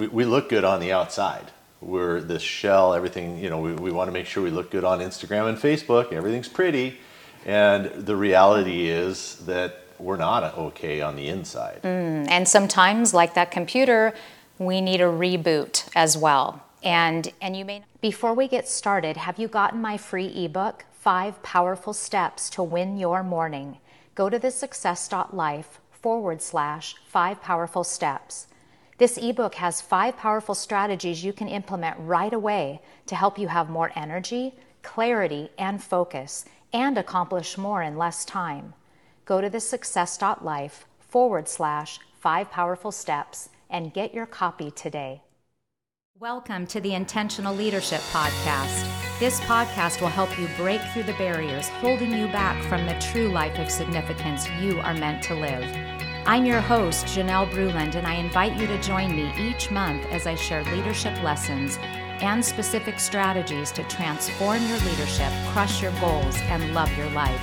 we, we look good on the outside. We're this shell, everything, you know, we, we want to make sure we look good on Instagram and Facebook, everything's pretty. And the reality is that we're not okay on the inside. Mm, and sometimes, like that computer, we need a reboot as well. And and you may before we get started, have you gotten my free ebook, Five Powerful Steps to Win Your Morning? Go to the success.life forward slash five powerful steps. This ebook has five powerful strategies you can implement right away to help you have more energy, clarity, and focus, and accomplish more in less time. Go to the success.life forward slash five powerful steps and get your copy today. Welcome to the Intentional Leadership Podcast. This podcast will help you break through the barriers holding you back from the true life of significance you are meant to live. I'm your host, Janelle Bruland, and I invite you to join me each month as I share leadership lessons and specific strategies to transform your leadership, crush your goals, and love your life.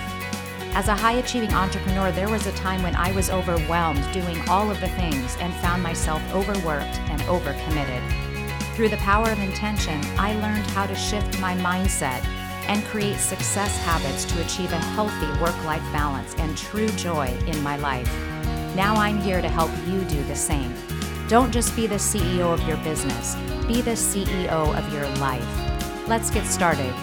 As a high achieving entrepreneur, there was a time when I was overwhelmed doing all of the things and found myself overworked and overcommitted. Through the power of intention, I learned how to shift my mindset and create success habits to achieve a healthy work life balance and true joy in my life. Now I'm here to help you do the same. Don't just be the CEO of your business, be the CEO of your life. Let's get started.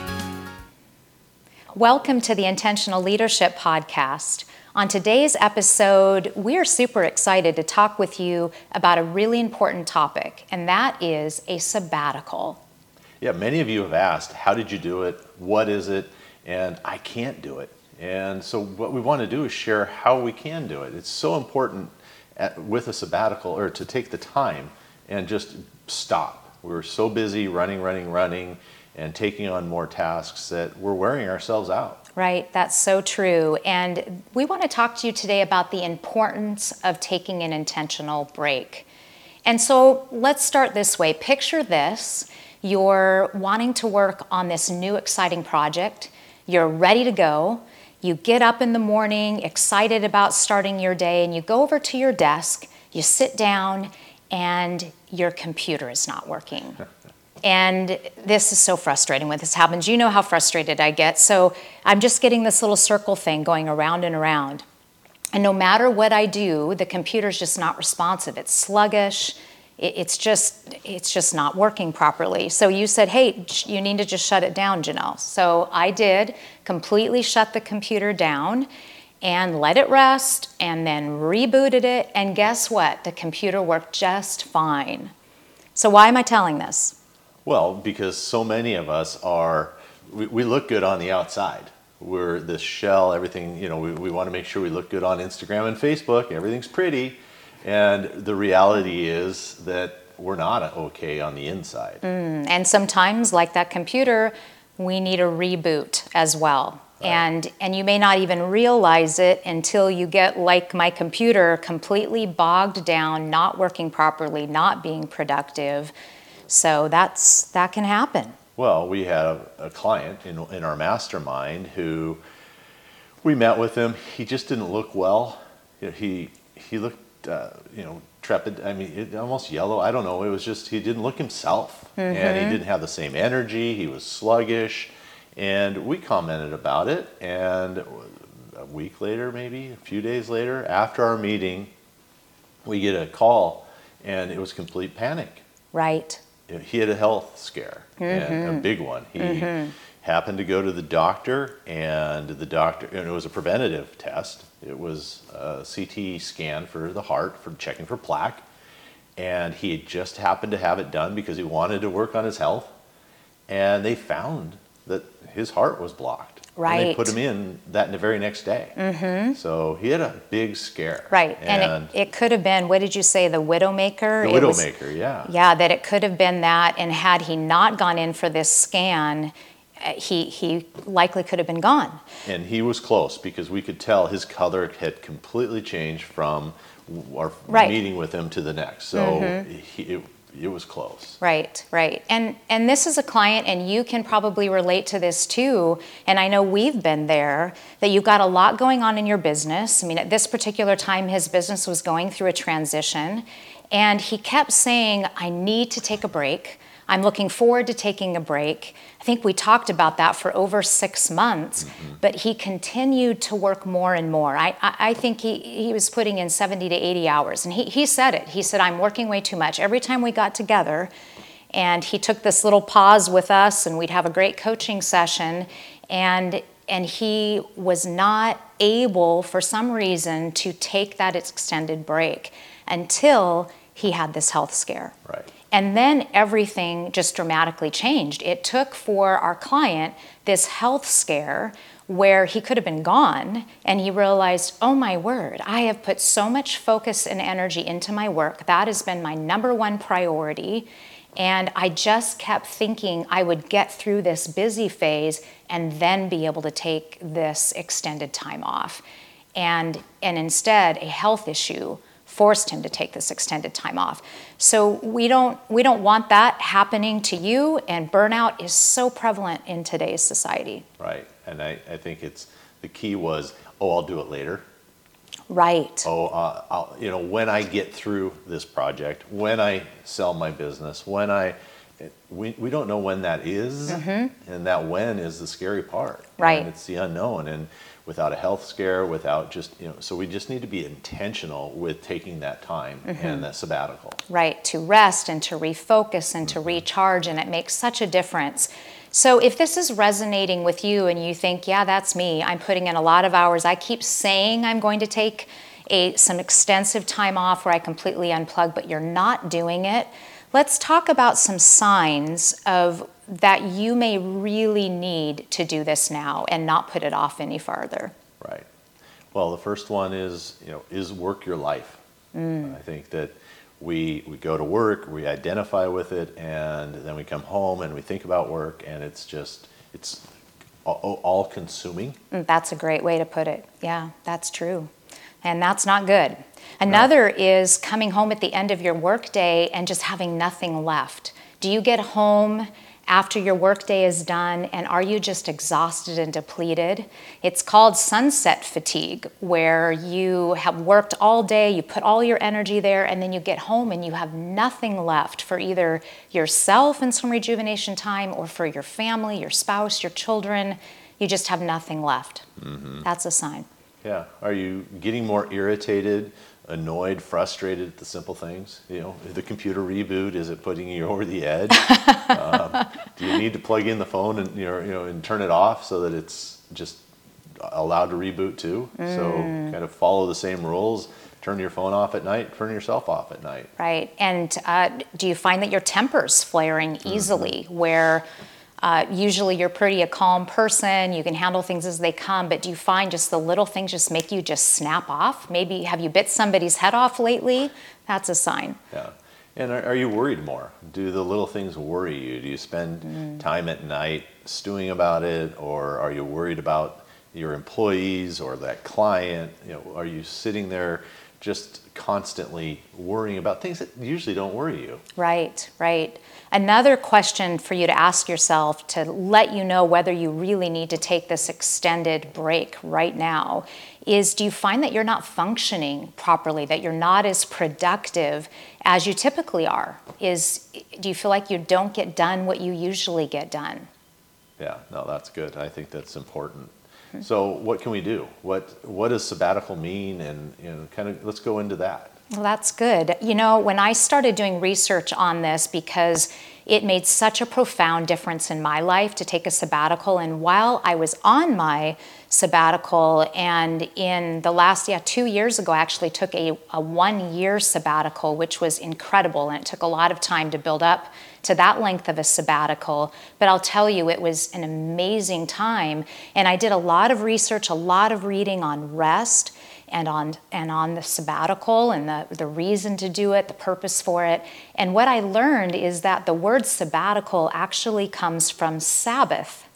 Welcome to the Intentional Leadership Podcast. On today's episode, we're super excited to talk with you about a really important topic, and that is a sabbatical. Yeah, many of you have asked, how did you do it? What is it? And I can't do it. And so, what we want to do is share how we can do it. It's so important at, with a sabbatical or to take the time and just stop. We're so busy running, running, running, and taking on more tasks that we're wearing ourselves out. Right, that's so true. And we want to talk to you today about the importance of taking an intentional break. And so let's start this way. Picture this you're wanting to work on this new exciting project, you're ready to go. You get up in the morning, excited about starting your day, and you go over to your desk, you sit down, and your computer is not working. And this is so frustrating when this happens. You know how frustrated I get. So I'm just getting this little circle thing going around and around. And no matter what I do, the computer's just not responsive. It's sluggish. It's just it's just not working properly. So you said, "Hey, you need to just shut it down, Janelle." So I did completely shut the computer down and let it rest and then rebooted it and guess what? The computer worked just fine. So why am I telling this? Well, because so many of us are, we, we look good on the outside. We're this shell, everything, you know, we, we want to make sure we look good on Instagram and Facebook, everything's pretty. And the reality is that we're not okay on the inside. Mm, and sometimes, like that computer, we need a reboot as well. And, and you may not even realize it until you get, like my computer, completely bogged down, not working properly, not being productive. So that's, that can happen. Well, we had a client in, in our mastermind who we met with him. He just didn't look well. He, he looked, uh, you know, trepid. I mean, it, almost yellow. I don't know. It was just, he didn't look himself. And he mm-hmm. didn't have the same energy. He was sluggish. And we commented about it. And a week later, maybe a few days later, after our meeting, we get a call and it was complete panic. Right. he had a health scare, and a mm-hmm. big one. He mm-hmm. happened to go to the doctor, and the doctor, and it was a preventative test. It was a CT scan for the heart, for checking for plaque, and he had just happened to have it done because he wanted to work on his health, and they found that his heart was blocked. And they put him in that in the very next day. Mm-hmm. So he had a big scare. Right. And, it, it could have been, what did you say, the Widowmaker? the widowmaker, yeah. Yeah, that it could have been that. And had he not gone in for this scan, Uh, he, he likely could have been gone. And he was close because we could tell his color had completely changed from our Right. meeting with him to the next. So mm-hmm. he, it, it was close. Right, right. And and this is a client and you can probably relate to this too. And I know we've been there that you've got a lot going on in your business. I mean, at this particular time his business was going through a transition And he kept saying, I need to take a break. I'm looking forward to taking a break. I think we talked about that for over six months, mm-hmm. but he continued to work more and more. I, I, I, think he, he was putting in 70 to 80 hours, and he, he said it. He said, I'm working way too much. Every time we got together, and he took this little pause with us, and we'd have a great coaching session, and and he was not able, for some reason, to take that extended break until he had this health scare. Right. And then everything just dramatically changed. It took for our client this health scare where he could have been gone and he realized, oh my word, I have put so much focus and energy into my work. That has been my number one priority. And I just kept thinking I would get through this busy phase and then be able to take this extended time off. And, and instead, a health issue forced him to take this extended time off. So we don't we don't want that happening to you and burnout is so prevalent in today's society. Right. And I, I think it's the key was, oh, I'll do it later. Right. Oh, uh, I'll, you know, when I get through this project, when I sell my business, when I, we, we don't know when that is, mm-hmm. and that when is the scary part. Right. And it's the unknown. And without a health scare, without just, you know, so we just need to be intentional with taking that time mm-hmm. and that sabbatical. Right, to rest and to refocus and to mm-hmm. recharge, and it makes such a difference. So, if this is resonating with you and you think, yeah, that's me, I'm putting in a lot of hours, I keep saying I'm going to take a, some extensive time off where I completely unplug, but you're not doing it, let's talk about some signs of that you may really need to do this now and not put it off any farther. Right. Well, the first one is, you know, is work your life. Mm. I think that we we go to work, we identify with it, and then we come home and we think about work, and it's just it's all, all consuming. Mm, that's a great way to put it. Yeah, that's true, and that's not good. Another no. is coming home at the end of your workday and just having nothing left. Do you get home after your workday is done and are you just exhausted and depleted? It's called sunset fatigue, where you have worked all day, you put all your energy there, and then you get home and you have nothing left for either yourself and some rejuvenation time or for your family, your spouse, your children. You just have nothing left. Mm-hmm. That's a sign. Yeah. Are you getting more irritated? Annoyed, frustrated at the simple things? You know, the computer reboot is it putting you over the edge? um, do you need to plug in the phone and you know, you know and turn it off so that it's just allowed to reboot too? Mm. So kind of follow the same rules. Turn your phone off at night. Turn yourself off at night. Right. And uh, do you find that your temper's flaring easily? Mm-hmm. Where uh, usually you're pretty a calm person, you can handle things as they come, but do you find just the little things just make you just snap off? Maybe have you bit somebody's head off lately? That's a sign. Yeah. And are, are you worried more? Do the little things worry you? Do you spend mm. time at night stewing about it, or are you worried about your employees or that client? You know, are you sitting there just constantly worrying about things that usually don't worry you? Right, right. Another question for you to ask yourself to let you know whether you really need to take this extended break right now is do you find that you're not functioning properly, that you're not as productive as you typically are? Is do you feel like you don't get done what you usually get done? Yeah, no, that's good. I think that's important. Mm-hmm. So, what can we do? What what does sabbatical mean? And you know, kind of let's go into that. Well, that's good. You know, when I started doing research on this, because it made such a profound difference in my life to take a sabbatical, and while I was on my sabbatical, and in the last, yeah, two years ago, I actually took a, a one year sabbatical, which was incredible, and it took a lot of time to build up to that length of a sabbatical. But I'll tell you, it was an amazing time, and I did a lot of research, a lot of reading on rest and on and on the sabbatical and the, the reason to do it, the purpose for it. And what I learned is that the word sabbatical actually comes from Sabbath.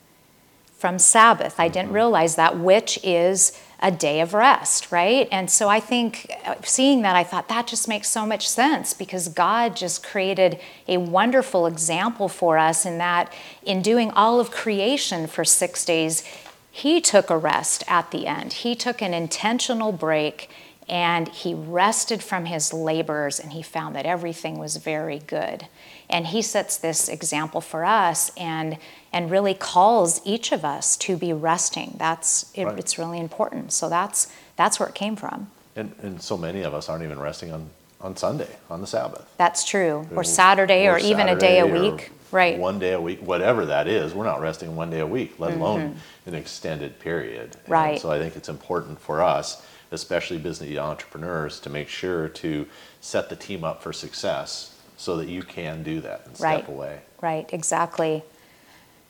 From Sabbath. I didn't mm-hmm. realize that, which is a day of rest, right? And so I think uh, seeing that, I thought that just makes so much sense because God just created a wonderful example for us in that in doing all of creation for six days, he took a rest at the end. He took an intentional break and he rested from his labors and he found that everything was very good. And he sets this example for us and and really calls each of us to be resting. That's it, Right. it's really important. So that's that's where it came from. And, and so many of us aren't even resting on, on Sunday, on the Sabbath. that's true. Or saturday or, even a day a week. right. One day a week, whatever that is, we're not resting one day a week, let mm-hmm. alone an extended period. And. Right. So I think it's important for us, especially business entrepreneurs, to make sure to set the team up for success so that you can do that and Right. step away. Right, exactly.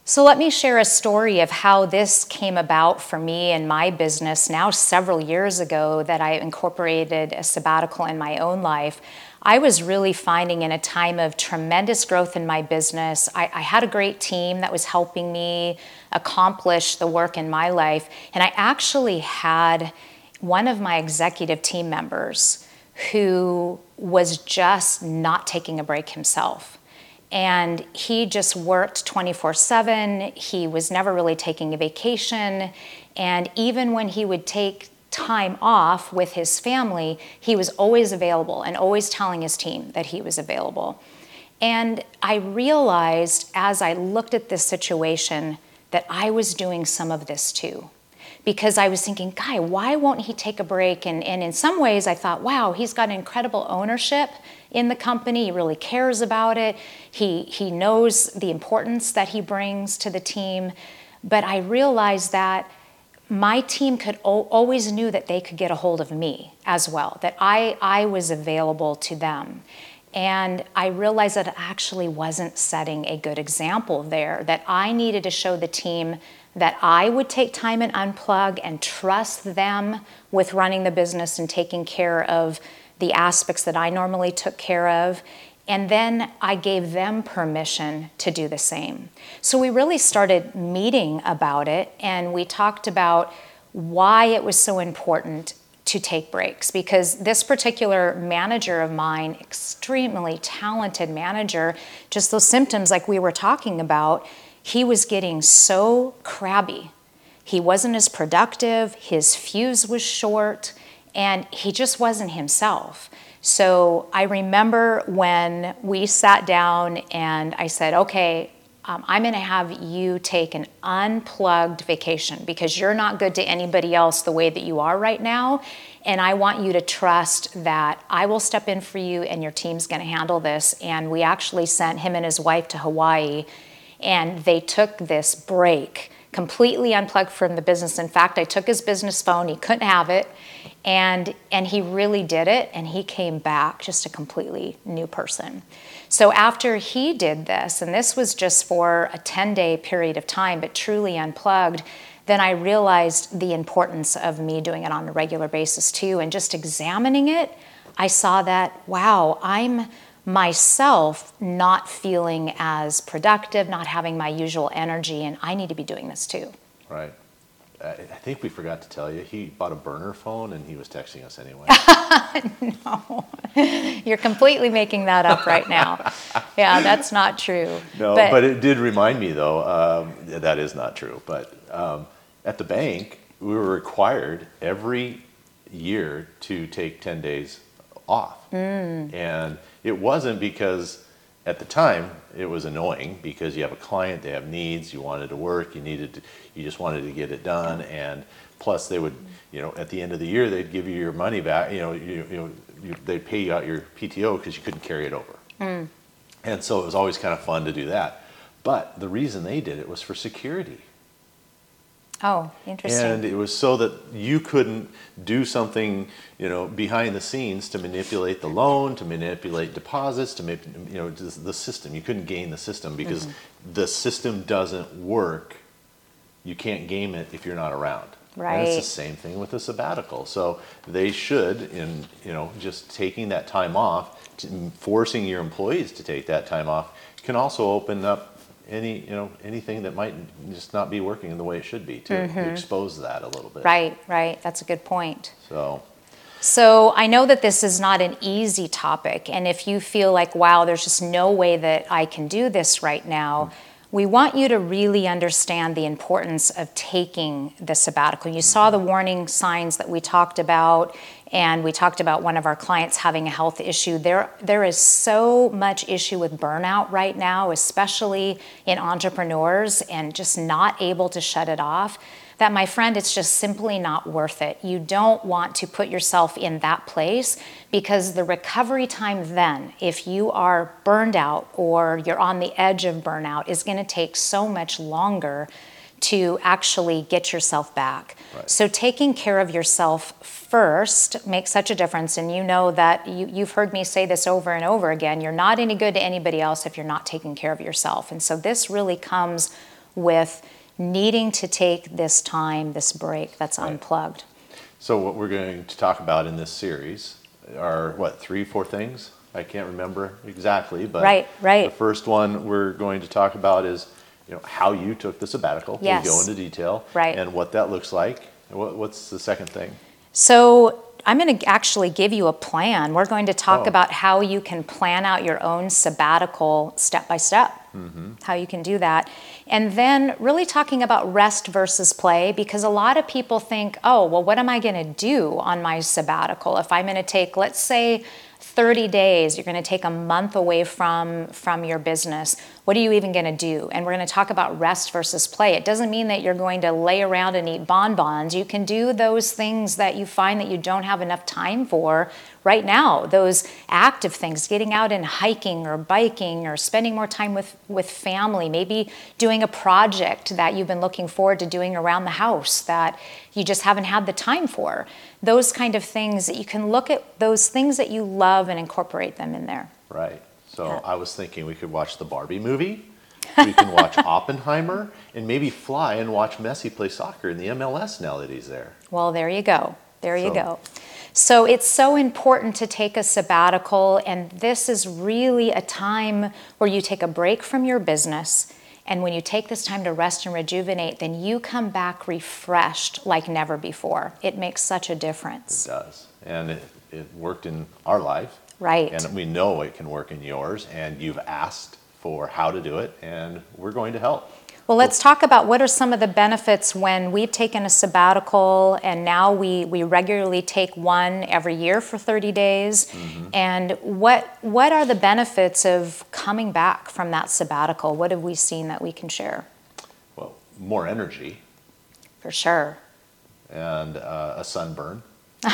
So let me share a story of how this came about for me and my business now several years ago that I incorporated a sabbatical in my own life. I was really finding in a time of tremendous growth in my business. I, I had a great team that was helping me accomplish the work in my life. And I actually had one of my executive team members who was just not taking a break himself. And he just worked 24 7. He was never really taking a vacation. And even when he would take time off with his family, he was always available and always telling his team that he was available. And I realized as I looked at this situation that I was doing some of this too because I was thinking, Guy, why won't he take a break? And, and in some ways, I thought, wow, he's got incredible ownership in the company. He really cares about it. He, he knows the importance that he brings to the team. But I realized that my team could al- always knew that they could get a hold of me as well, that I, I was available to them. And I realized that it actually wasn't setting a good example there, that I needed to show the team that I would take time and unplug and trust them with running the business and taking care of the aspects that I normally took care of. And then I gave them permission to do the same. So we really started meeting about it and we talked about why it was so important to take breaks because this particular manager of mine, extremely talented manager, just those symptoms like we were talking about, he was getting so crabby. He wasn't as productive, his fuse was short, and he just wasn't himself. So I remember when we sat down and I said, okay, um, I'm going to have you take an unplugged vacation because you're not good to anybody else the way that you are right now. And I want you to trust that I will step in for you and your team's going to handle this. And we actually sent him and his wife to Hawaii and they took this break completely unplugged from the business. In fact, I took his business phone, he couldn't have it, and and he really did it and he came back just a completely new person. So after he did this, and this was just for a 10-day period of time, but truly unplugged, then I realized the importance of me doing it on a regular basis too and just examining it, I saw that wow, I'm myself not feeling as productive, not having my usual energy, and I need to be doing this too. Right. I, think we forgot to tell you, he bought a burner phone and he was texting us anyway. No, you're completely making that up right now. yeah, that's not true. No, but, it did remind me though, um, that is not true. But um, at the bank, we were required every year to take 10 days off. Mm. And it wasn't because at the time it was annoying because you have a client, they have needs, you wanted to work, you needed to, you just wanted to get it done. And plus they would, you know, at the end of the year, they'd give you your money back, you know, you, you know, you, they'd pay you out your PTO because you couldn't carry it over. Mm. And so it was always kind of fun to do that. But the reason they did it was for security. Oh, interesting. And it was so that you couldn't do something, you know, behind the scenes to manipulate the loan, to manipulate deposits, to make, you know, just the system. You couldn't game the system because Mm-hmm. the system doesn't work. You can't game it if you're not around. Right. And it's the same thing with a sabbatical. So they should, in you know, just taking that time off, forcing your employees to take that time off, can also open up any you know anything that might just not be working in the way it should be to expose that a little bit. Mm-hmm. right, right. That's a good point. So So I know that this is not an easy topic, and if you feel like, wow, there's just no way that I can do this right now, we want you to really understand the importance of taking the sabbatical. You saw the warning signs that we talked about, and we talked about one of our clients having a health issue. There, there is so much issue with burnout right now, especially in entrepreneurs, and just not able to shut it off. That, my friend, it's just simply not worth it. You don't want to put yourself in that place because the recovery time then, if you are burned out or you're on the edge of burnout, is going to take so much longer to actually get yourself back. Right. So taking care of yourself first makes such a difference. And you know that you, you've heard me say this over and over again. You're not any good to anybody else if you're not taking care of yourself. And so this really comes with needing to take this time, this break that's Right. unplugged. So what we're going to talk about in this series are what three, four things? I can't remember exactly, but Right, right. The first one we're going to talk about is you know how you took the sabbatical. Yes. We'll go into detail. Right. And what that looks like. What, what's the second thing? So, I'm going to actually give you a plan. We're going to talk Oh. about how you can plan out your own sabbatical step by step, how you can do that. And then, really talking about rest versus play, because a lot of people think, oh, well, what am I going to do on my sabbatical? If I'm going to take, let's say, 30 days you're going to take a month away from from your business what are you even going to do? And we're going to talk about rest versus play. It doesn't mean that you're going to lay around and eat bonbons. You can do those things that you find that you don't have enough time for right now. Those active things getting out and hiking or biking or spending more time with with family. Maybe doing a project that you've been looking forward to doing around the house that you just haven't had the time for. Those kind of things that you can look at those things that you love and incorporate them in there. Right. So Yeah. I was thinking we could watch the Barbie movie. We can watch Oppenheimer and maybe fly and watch Messi play soccer in the MLS now that he's there. Well, there you go. There you So- go. So it's so important to take a sabbatical, and this is really a time where you take a break from your business. And when you take this time to rest and rejuvenate, then you come back refreshed like never before. It makes such a difference. It does. And it, it worked in our life. Right. And we know it can work in yours. And you've asked for how to do it, and we're going to help. Well, let's talk about what are some of the benefits when we've taken a sabbatical and now we, we regularly take one every year for 30 days. And what, what are the benefits of coming back from that sabbatical? What have we seen that we can share? Well, more energy For sure. and uh, a sunburn.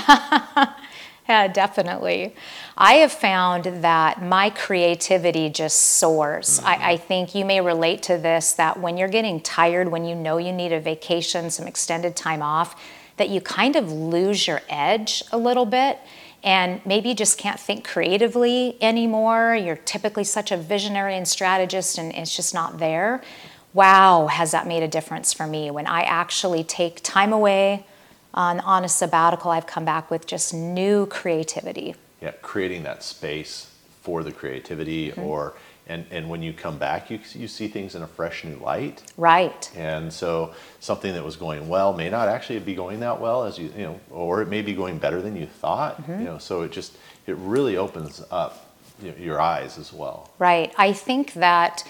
Yeah, definitely. I have found that my creativity just soars. I, mm-hmm. I think you may relate to this that when you're getting tired, when you know you need a vacation, some extended time off, that you kind of lose your edge a little bit and maybe you just can't think creatively anymore. You're typically such a visionary and strategist, and it's just not there. Wow, has that made a difference for me when I actually take time away on, on a sabbatical? I've come back with just new creativity. Yeah, creating that space for the creativity mm-hmm. or and, and when you come back you, you see things in a fresh new light Right. and so something that was going well may not actually be going that well as you you know or it may be going better than you thought mm-hmm. you know so it just it really opens up you know, your eyes as well Right. I think that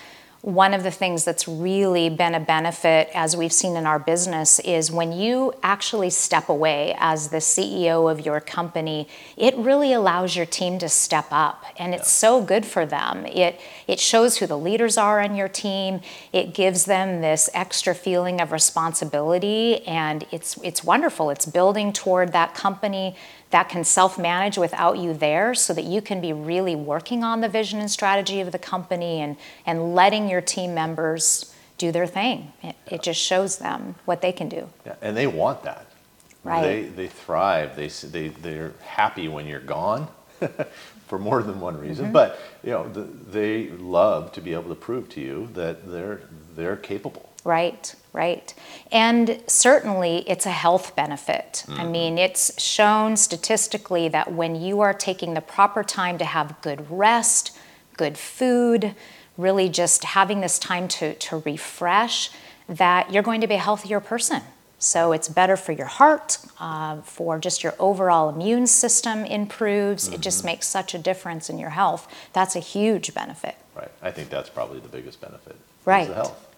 one of the things that's really been a benefit, as we've seen in our business, is when you actually step away as the CEO of your company, it really allows your team to step up. And it's so good for them. It, it shows who the leaders are on your team, it gives them this extra feeling of responsibility, and it's, it's wonderful. It's building toward that company that can self manage without you there so that you can be really working on the vision and strategy of the company and, and letting your team members do their thing. It, it just shows them what they can do. yeah, and they want that Right. they they thrive they, they, they're happy when you're gone for more than one reason mm-hmm. but you know the, they love to be able to prove to you that they're they're capable Right, right. And certainly it's a health benefit. I mean, it's shown statistically that when you are taking the proper time to have good rest, good food, really just having this time to, to refresh, that you're going to be a healthier person. So it's better for your heart, uh, for just your overall immune system improves. It just makes such a difference in your health. That's a huge benefit. right i think that's probably the biggest benefit Right.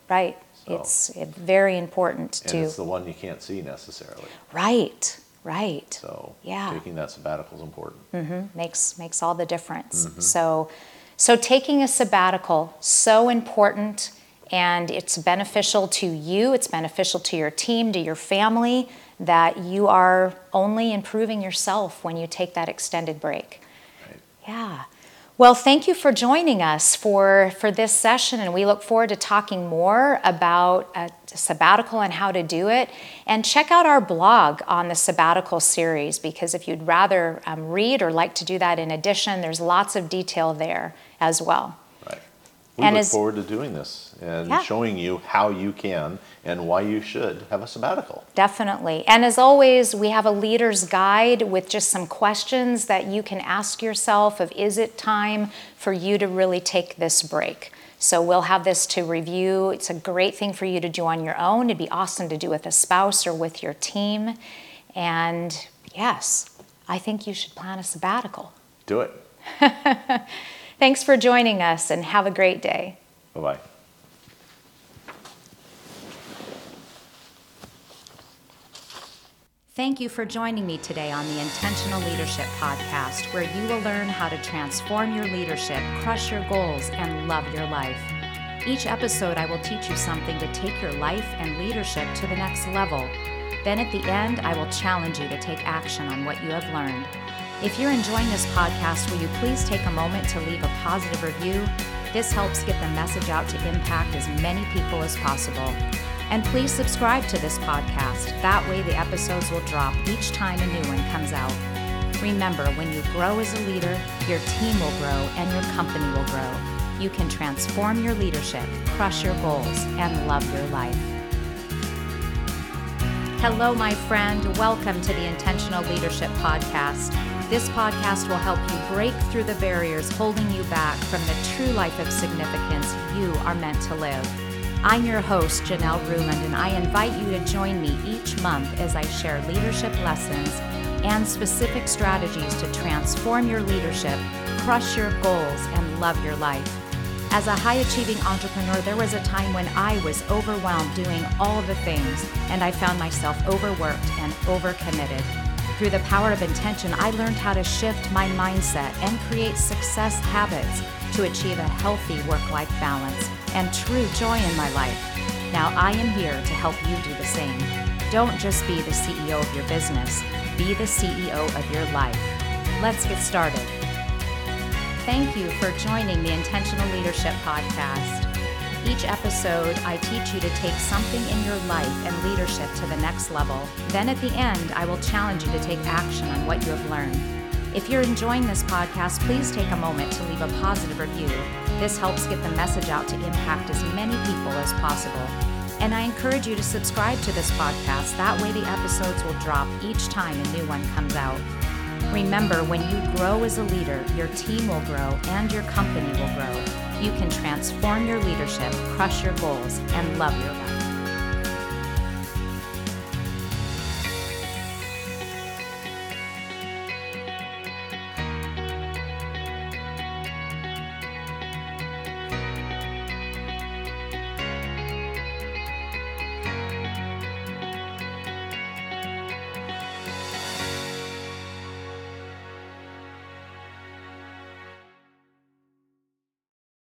Right. So- It's very important and to it's the one you can't see necessarily Right, Right. So Yeah. taking that sabbatical is important. Mm-hmm, makes makes all the difference. Mm-hmm. So so taking a sabbatical so important and it's beneficial to you, it's beneficial to your team, to your family that you are only improving yourself when you take that extended break. Right. Yeah. Well, thank you for joining us for, for this session, and we look forward to talking more about a sabbatical and how to do it. And check out our blog on the sabbatical series because if you'd rather um, read or like to do that in addition, there's lots of detail there as well. We And look as- forward to doing this and Yeah. showing you how you can and why you should have a sabbatical. Definitely. And as always, we have a leader's guide with just some questions that you can ask yourself of is it time for you to really take this break? So we'll have this to review. It's a great thing for you to do on your own. It'd be awesome to do with a spouse or with your team. And yes, I think you should plan a sabbatical. Do it. Thanks for joining us and have a great day. Bye bye. Thank you for joining me today on the Intentional Leadership Podcast, where you will learn how to transform your leadership, crush your goals, and love your life. Each episode, I will teach you something to take your life and leadership to the next level. Then at the end, I will challenge you to take action on what you have learned. If you're enjoying this podcast, will you please take a moment to leave a positive review? This helps get the message out to impact as many people as possible. And please subscribe to this podcast. That way, the episodes will drop each time a new one comes out. Remember, when you grow as a leader, your team will grow and your company will grow. You can transform your leadership, crush your goals, and love your life. Hello, my friend. Welcome to the Intentional Leadership Podcast. This podcast will help you break through the barriers holding you back from the true life of significance you are meant to live. I'm your host, Janelle Bruland, and I invite you to join me each month as I share leadership lessons and specific strategies to transform your leadership, crush your goals, and love your life. As a high achieving entrepreneur, there was a time when I was overwhelmed doing all the things, and I found myself overworked and overcommitted. Through the power of intention, I learned how to shift my mindset and create success habits to achieve a healthy work life balance and true joy in my life. Now, I am here to help you do the same. Don't just be the CEO of your business, be the CEO of your life. Let's get started. Thank you for joining the Intentional Leadership Podcast. Each episode, I teach you to take something in your life and leadership to the next level. Then at the end, I will challenge you to take action on what you have learned. If you're enjoying this podcast, please take a moment to leave a positive review. This helps get the message out to impact as many people as possible. And I encourage you to subscribe to this podcast. That way, the episodes will drop each time a new one comes out. Remember, when you grow as a leader, your team will grow and your company will grow. You can transform your leadership, crush your goals, and love your life.